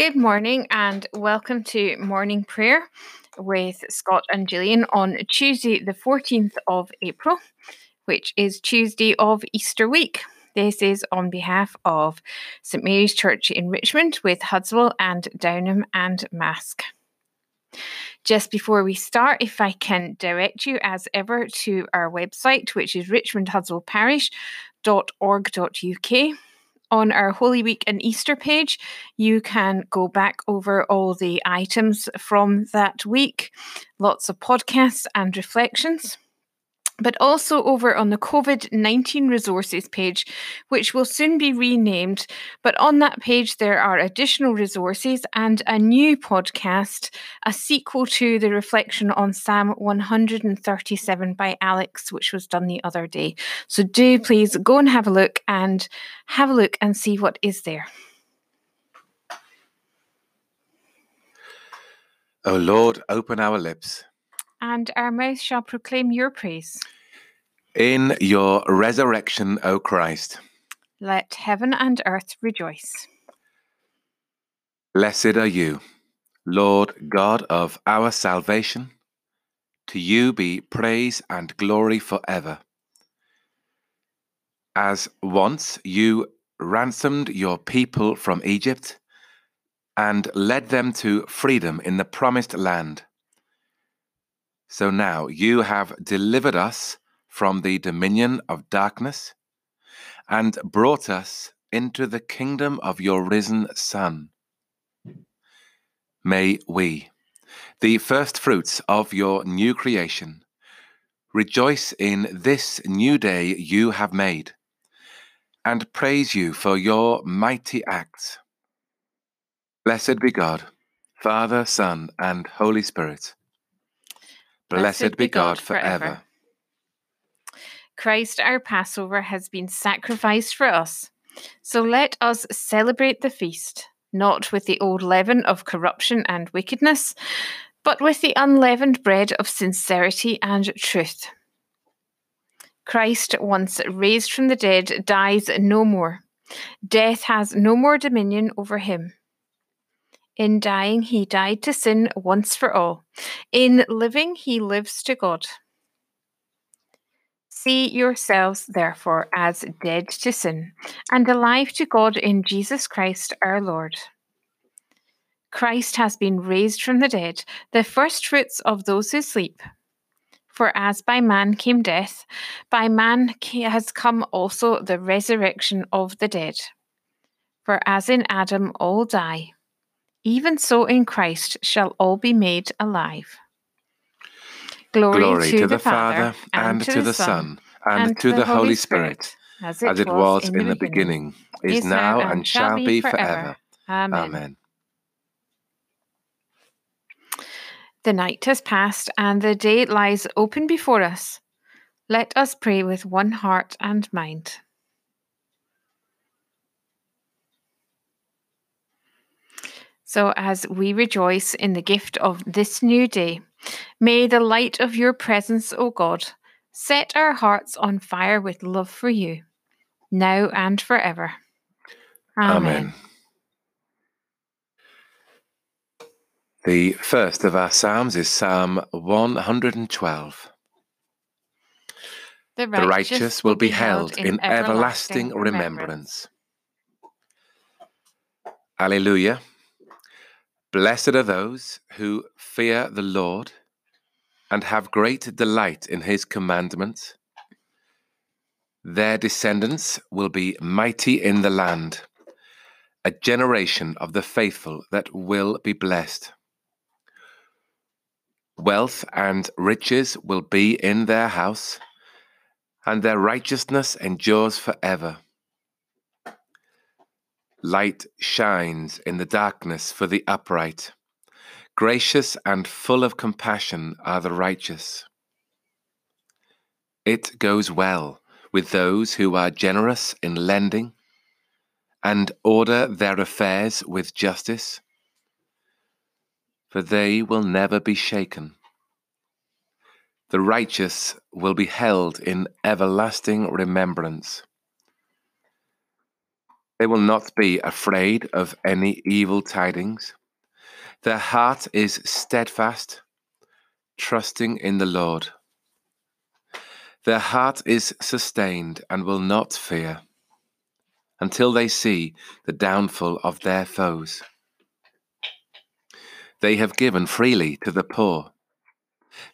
Good morning and welcome to morning prayer with Scott and Gillian on Tuesday, the 14th of April, which is Tuesday of Easter week. This is on behalf of St Mary's Church in Richmond with Hudswell and Downholme and Marske. Just before we start, if I can direct you as ever to our website, which is richmondhudswellparish.org.uk on our Holy Week and Easter page, you can go back over all the items from that week, lots of podcasts and reflections but also over on the COVID 19 resources page, which will soon be renamed. But on that page, there are additional resources and a new podcast, a sequel to the reflection on Psalm 137 by Alex, which was done the other day. So do please go and have a look and have a look and see what is there. O Lord, open our lips and our mouth shall proclaim your praise. In your resurrection, O Christ, let heaven and earth rejoice. Blessed are you, Lord God of our salvation. To you be praise and glory forever. As once you ransomed your people from Egypt and led them to freedom in the promised land so now you have delivered us from the dominion of darkness and brought us into the kingdom of your risen Son. May we, the first fruits of your new creation, rejoice in this new day you have made and praise you for your mighty acts. Blessed be God, Father, Son, and Holy Spirit Blessed be God forever. Christ, our Passover, has been sacrificed for us. So let us celebrate the feast, not with the old leaven of corruption and wickedness, but with the unleavened bread of sincerity and truth. Christ, once raised from the dead, dies no more. Death has no more dominion over him. In dying, he died to sin once for all. In living, he lives to God. See yourselves, therefore, as dead to sin and alive to God in Jesus Christ our Lord. Christ has been raised from the dead, the firstfruits of those who sleep. For as by man came death, by man has come also the resurrection of the dead. For as in Adam all die, even so in Christ shall all be made alive. Glory, Glory to, to, the, Father, and, to, the Son, and, to the Holy Spirit, Spirit as, it as it was, in, the beginning, beginning is now, and shall be forever. Amen. Amen. The night has passed, and the day lies open before us. Let us pray with one heart and mind. So, as we rejoice in the gift of this new day, may the light of your presence, O God, set our hearts on fire with love for you, now and forever. Amen. Amen. The first of our Psalms is Psalm 112. The righteous, the righteous will be held in everlasting remembrance. remembrance. Alleluia. Blessed are those who fear the Lord and have great delight in his commandments. Their descendants will be mighty in the land, a generation of the faithful that will be blessed. Wealth and riches will be in their house, and their righteousness endures forever. Light shines in the darkness for the upright. Gracious and full of compassion are the righteous. It goes well with those who are generous in lending and order their affairs with justice, for they will never be shaken. The righteous will be held in everlasting remembrance. They will not be afraid of any evil tidings. Their heart is steadfast, trusting in the Lord. Their heart is sustained and will not fear until they see the downfall of their foes. They have given freely to the poor.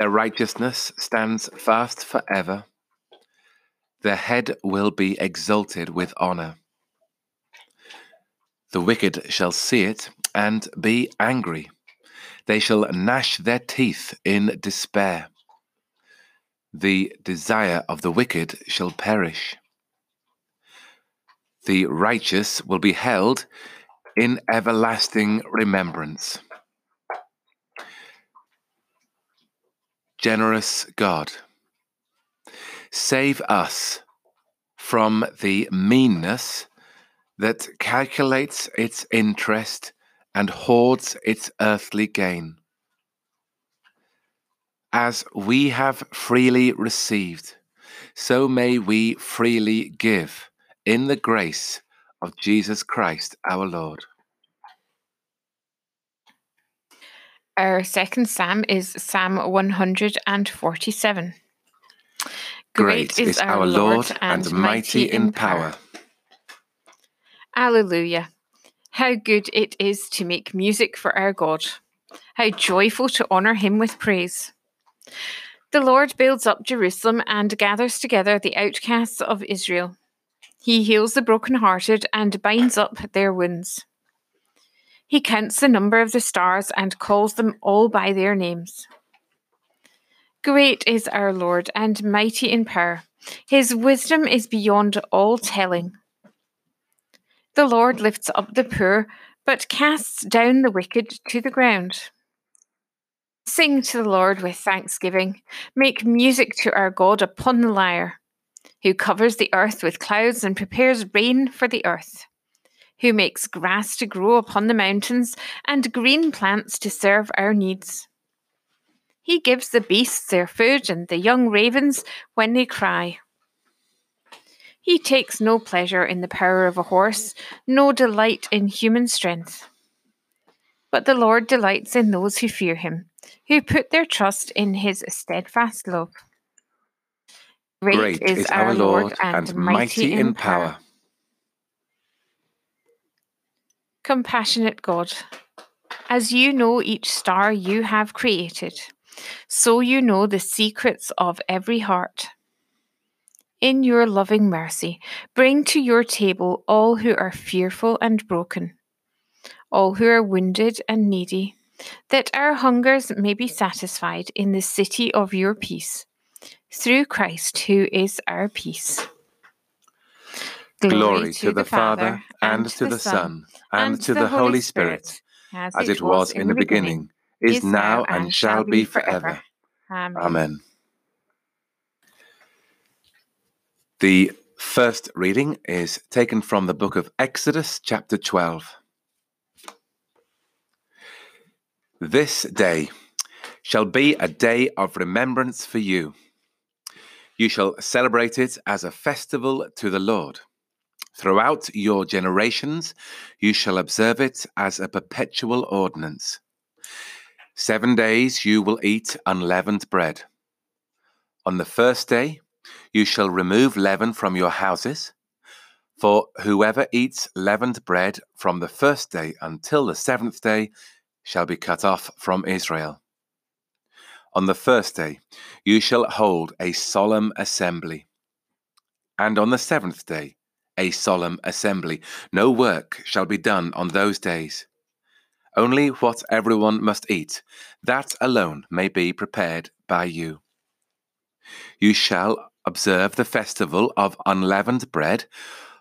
Their righteousness stands fast forever. Their head will be exalted with honor. The wicked shall see it and be angry. They shall gnash their teeth in despair. The desire of the wicked shall perish. The righteous will be held in everlasting remembrance. Generous God, save us from the meanness that calculates its interest and hoards its earthly gain. As we have freely received, so may we freely give in the grace of Jesus Christ our Lord. Our second psalm is Psalm 147. Great, is our Lord and mighty in power. Alleluia. How good it is to make music for our God. How joyful to honour him with praise. The Lord builds up Jerusalem and gathers together the outcasts of Israel. He heals the brokenhearted and binds up their wounds. He counts the number of the stars and calls them all by their names. Great is our Lord and mighty in power. His wisdom is beyond all telling. The Lord lifts up the poor, but casts down the wicked to the ground. Sing to the Lord with thanksgiving. Make music to our God upon the lyre, who covers the earth with clouds and prepares rain for the earth, who makes grass to grow upon the mountains and green plants to serve our needs. He gives the beasts their food and the young ravens when they cry. He takes no pleasure in the power of a horse, no delight in human strength. But the Lord delights in those who fear him, who put their trust in his steadfast love. Great, Great is, is, our Lord and, and mighty in power. Compassionate God, as you know each star you have created, so you know the secrets of every heart in your loving mercy, bring to your table all who are fearful and broken, all who are wounded and needy, that our hungers may be satisfied in the city of your peace, through Christ who is our peace. Glory, Glory to, to, the Father, and, and to the Son, and, and to the Holy Spirit, Spirit as it was in the beginning, is now, and shall be forever. Amen. Amen. The first reading is taken from the book of Exodus, chapter 12. This day shall be a day of remembrance for you. You shall celebrate it as a festival to the Lord. Throughout your generations, you shall observe it as a perpetual ordinance. Seven days you will eat unleavened bread. On the first day, you shall remove leaven from your houses. For whoever eats leavened bread from the first day until the seventh day shall be cut off from Israel. On the first day you shall hold a solemn assembly. And on the seventh day a solemn assembly. No work shall be done on those days. Only what everyone must eat, that alone may be prepared by you. You shall observe the festival of unleavened bread,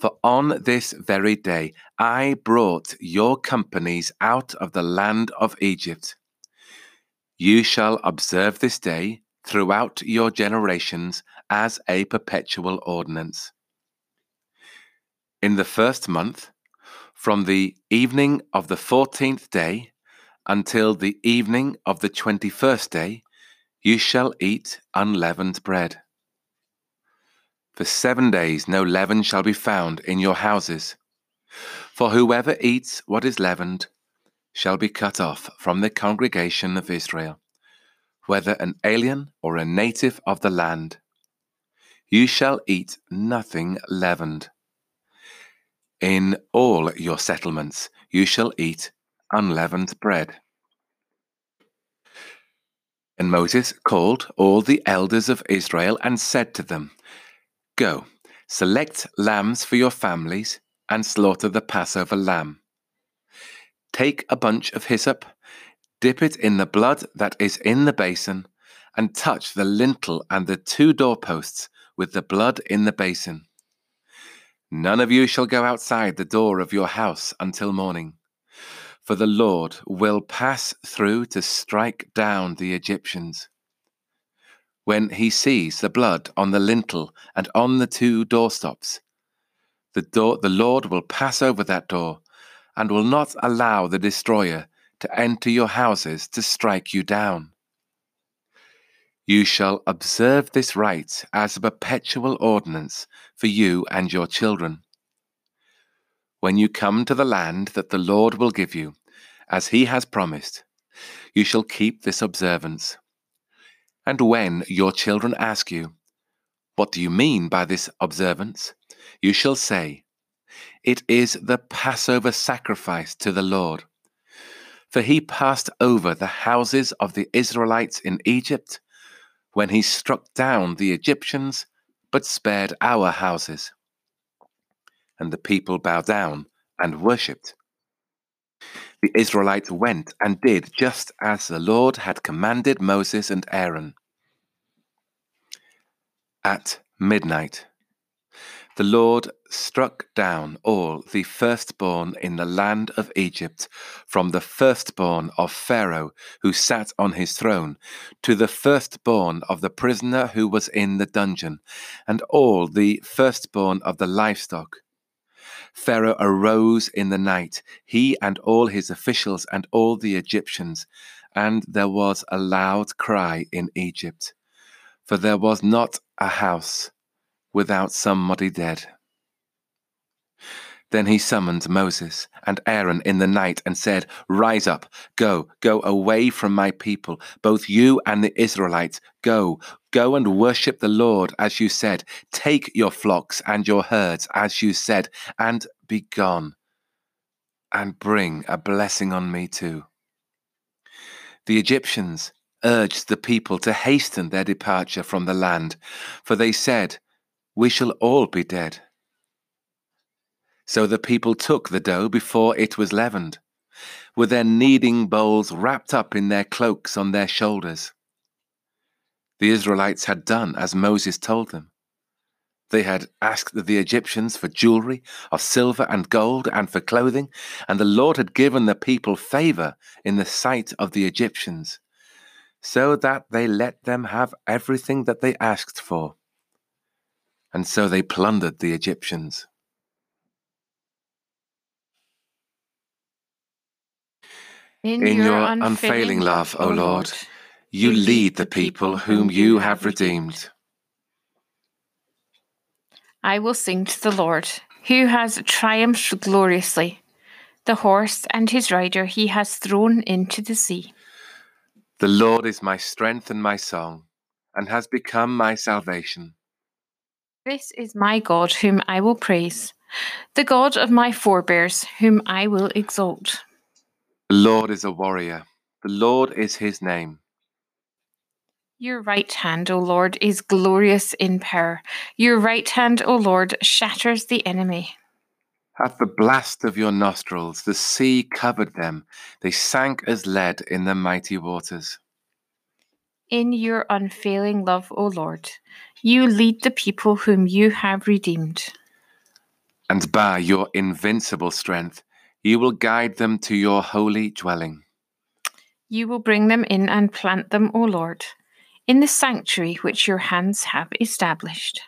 for on this very day I brought your companies out of the land of Egypt. You shall observe this day throughout your generations as a perpetual ordinance. In the first month, from the evening of the fourteenth day until the evening of the twenty first day, you shall eat unleavened bread. For seven days no leaven shall be found in your houses. For whoever eats what is leavened shall be cut off from the congregation of Israel, whether an alien or a native of the land. You shall eat nothing leavened. In all your settlements you shall eat unleavened bread. And Moses called all the elders of Israel and said to them, Go, select lambs for your families and slaughter the Passover lamb. Take a bunch of hyssop, dip it in the blood that is in the basin, and touch the lintel and the two doorposts with the blood in the basin. None of you shall go outside the door of your house until morning, for the Lord will pass through to strike down the Egyptians. When he sees the blood on the lintel and on the two doorstops, the, door, the Lord will pass over that door and will not allow the destroyer to enter your houses to strike you down. You shall observe this rite as a perpetual ordinance for you and your children. When you come to the land that the Lord will give you, as he has promised, you shall keep this observance. And when your children ask you, What do you mean by this observance? you shall say, It is the Passover sacrifice to the Lord. For he passed over the houses of the Israelites in Egypt when he struck down the Egyptians, but spared our houses. And the people bowed down and worshipped. The Israelites went and did just as the Lord had commanded Moses and Aaron. At midnight, the Lord struck down all the firstborn in the land of Egypt, from the firstborn of Pharaoh who sat on his throne, to the firstborn of the prisoner who was in the dungeon, and all the firstborn of the livestock. Pharaoh arose in the night, he and all his officials and all the Egyptians, and there was a loud cry in Egypt, for there was not a house without somebody dead. Then he summoned Moses and Aaron in the night and said, Rise up, go, go away from my people, both you and the Israelites. Go, go and worship the Lord as you said. Take your flocks and your herds as you said, and be gone, and bring a blessing on me too. The Egyptians urged the people to hasten their departure from the land, for they said, we shall all be dead. So the people took the dough before it was leavened, with their kneading bowls wrapped up in their cloaks on their shoulders. The Israelites had done as Moses told them. They had asked the Egyptians for jewelry of silver and gold and for clothing, and the Lord had given the people favor in the sight of the Egyptians, so that they let them have everything that they asked for and so they plundered the Egyptians. In, In your, unfailing love, O Lord, you lead the people whom you have redeemed. I will sing to the Lord, who has triumphed gloriously. The horse and his rider he has thrown into the sea. The Lord is my strength and my song, and has become my salvation. This is my God, whom I will praise, the God of my forebears, whom I will exalt. The Lord is a warrior, the Lord is his name. Your right hand, O Lord, is glorious in power. Your right hand, O Lord, shatters the enemy. At the blast of your nostrils, the sea covered them. They sank as lead in the mighty waters. In your unfailing love, O Lord, you lead the people whom you have redeemed. And by your invincible strength, you will guide them to your holy dwelling. You will bring them in and plant them, O Lord, in the sanctuary which your hands have established.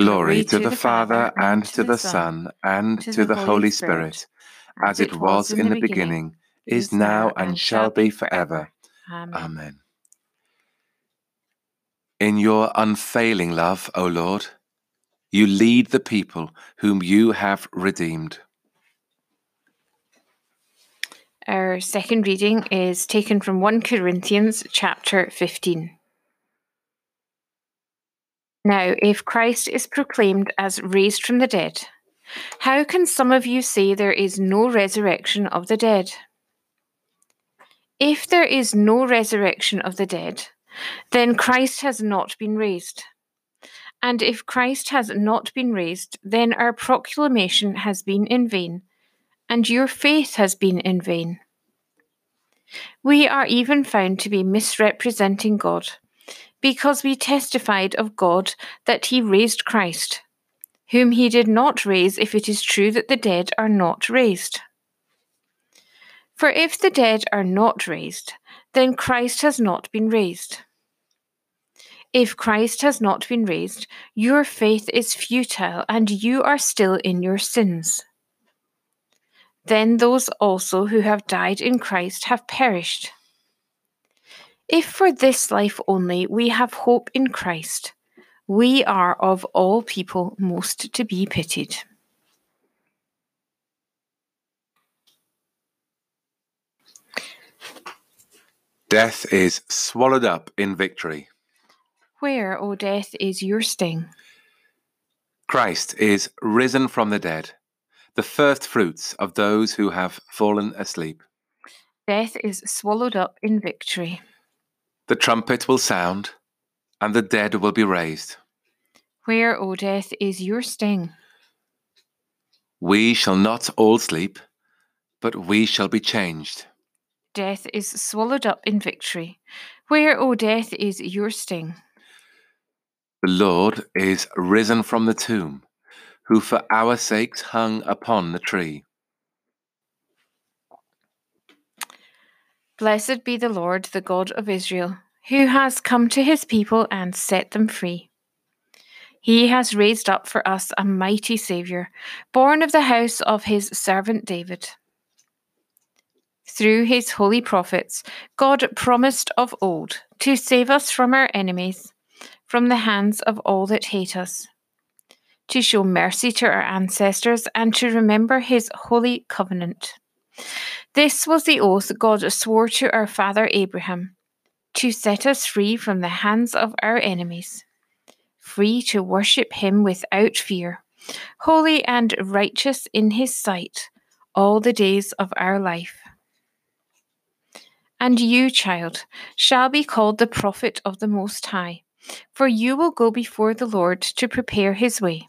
Glory, to, to, the, the Father, and to the Son, and to, to the, the Holy Spirit, Spirit as it was in the beginning, is now, and shall be forever. Amen. Amen. In your unfailing love, O Lord, You lead the people whom you have redeemed. Our second reading is taken from 1 Corinthians chapter 15. Now, if Christ is proclaimed as raised from the dead, how can some of you say there is no resurrection of the dead? If there is no resurrection of the dead, then Christ has not been raised. And if Christ has not been raised, then our proclamation has been in vain, and your faith has been in vain. We are even found to be misrepresenting God because we testified of God that he raised Christ, whom he did not raise if it is true that the dead are not raised. For if the dead are not raised, then Christ has not been raised. If Christ has not been raised, your faith is futile and you are still in your sins. Then those also who have died in Christ have perished. If for this life only we have hope in Christ, we are of all people most to be pitied. Death is swallowed up in victory. Where, O death, is your sting? Christ is risen from the dead, the first fruits of those who have fallen asleep. Death is swallowed up in victory. The trumpet will sound, and the dead will be raised. Where, O death, is your sting? We shall not all sleep, but we shall be changed. Death is swallowed up in victory. Where, O death, is your sting? The Lord is risen from the tomb, who for our sakes hung upon the tree. Blessed be the Lord, the God of Israel, who has come to his people and set them free. He has raised up for us a mighty Saviour, born of the house of his servant David. Through his holy prophets, God promised of old to save us from our enemies, from the hands of all that hate us, to show mercy to our ancestors, and to remember his holy covenant. This was the oath God swore to our father Abraham to set us free from the hands of our enemies, free to worship him without fear, holy and righteous in his sight all the days of our life. And you, child, shall be called the prophet of the Most High, for you will go before the Lord to prepare his way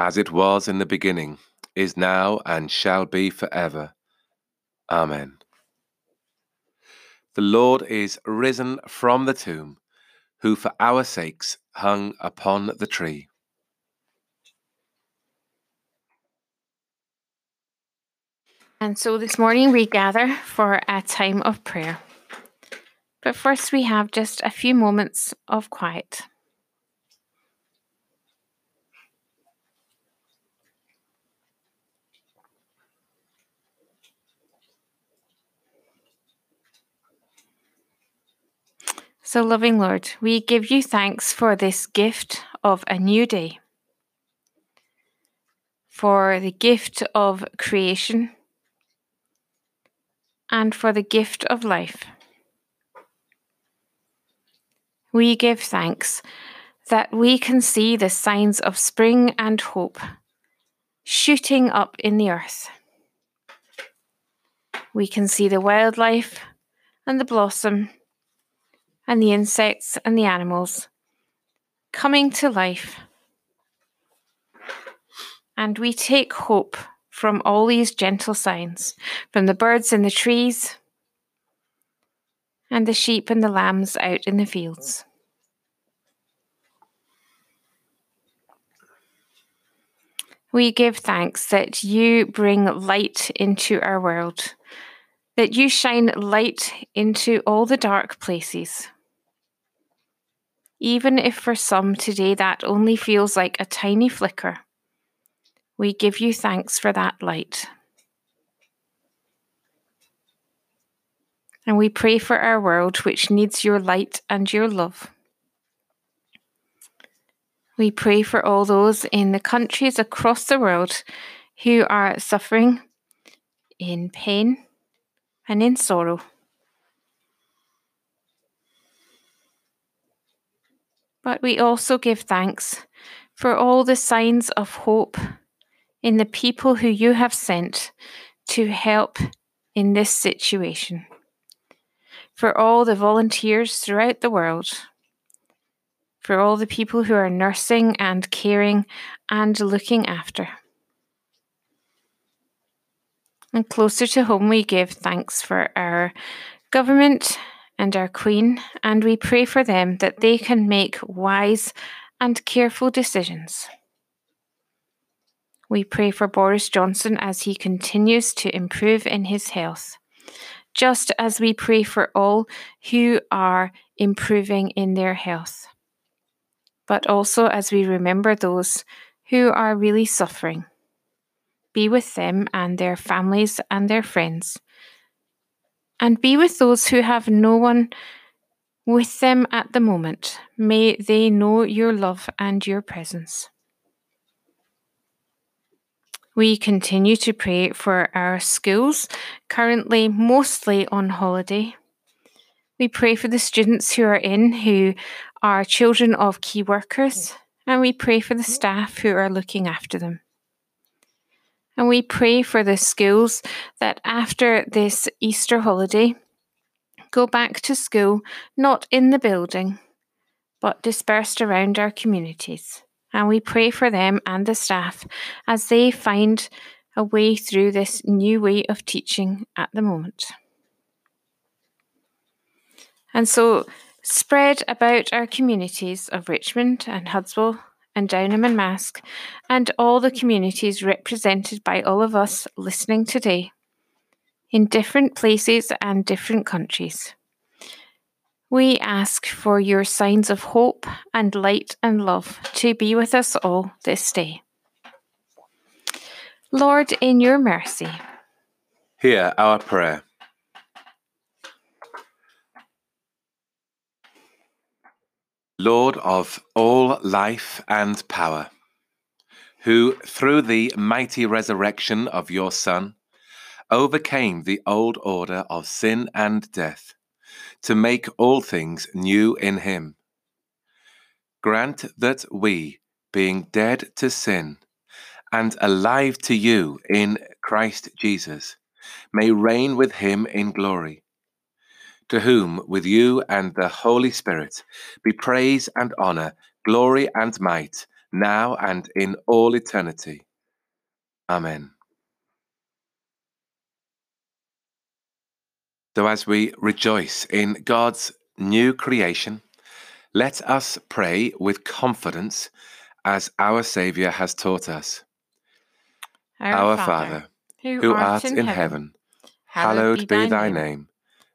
as it was in the beginning, is now, and shall be forever. Amen. The Lord is risen from the tomb, who for our sakes hung upon the tree. And so this morning we gather for a time of prayer. But first, we have just a few moments of quiet. So, loving Lord, we give you thanks for this gift of a new day, for the gift of creation, and for the gift of life. We give thanks that we can see the signs of spring and hope shooting up in the earth. We can see the wildlife and the blossom and the insects and the animals coming to life. And we take hope from all these gentle signs, from the birds in the trees and the sheep and the lambs out in the fields. We give thanks that you bring light into our world, that you shine light into all the dark places. Even if for some today that only feels like a tiny flicker, we give you thanks for that light. And we pray for our world, which needs your light and your love. We pray for all those in the countries across the world who are suffering in pain and in sorrow. But we also give thanks for all the signs of hope in the people who you have sent to help in this situation. For all the volunteers throughout the world for all the people who are nursing and caring and looking after. And closer to home, we give thanks for our government and our Queen, and we pray for them that they can make wise and careful decisions. We pray for Boris Johnson as he continues to improve in his health, just as we pray for all who are improving in their health but also as we remember those who are really suffering. Be with them and their families and their friends. And be with those who have no one with them at the moment. May they know your love and your presence. We continue to pray for our schools, currently mostly on holiday. We pray for the students who are in who are children of key workers, and we pray for the staff who are looking after them. And we pray for the schools that after this Easter holiday go back to school not in the building, but dispersed around our communities. And we pray for them and the staff as they find a way through this new way of teaching at the moment. And so spread about our communities of Richmond and Hudswell and Downholme and Marske, and all the communities represented by all of us listening today, in different places and different countries. We ask for your signs of hope and light and love to be with us all this day. Lord, in your mercy, hear our prayer. Lord of all life and power, who through the mighty resurrection of your Son overcame the old order of sin and death to make all things new in him. Grant that we, being dead to sin and alive to you in Christ Jesus, may reign with him in glory to whom, with you and the Holy Spirit, be praise and honor, glory and might, now and in all eternity. Amen. So, as we rejoice in God's new creation, let us pray with confidence as our Saviour has taught us. Our, our Father, Father, who, art, art, in, heaven, heaven hallowed be thy name.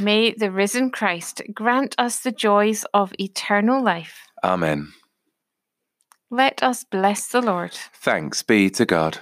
May the risen Christ grant us the joys of eternal life. Amen. Let us bless the Lord. Thanks be to God.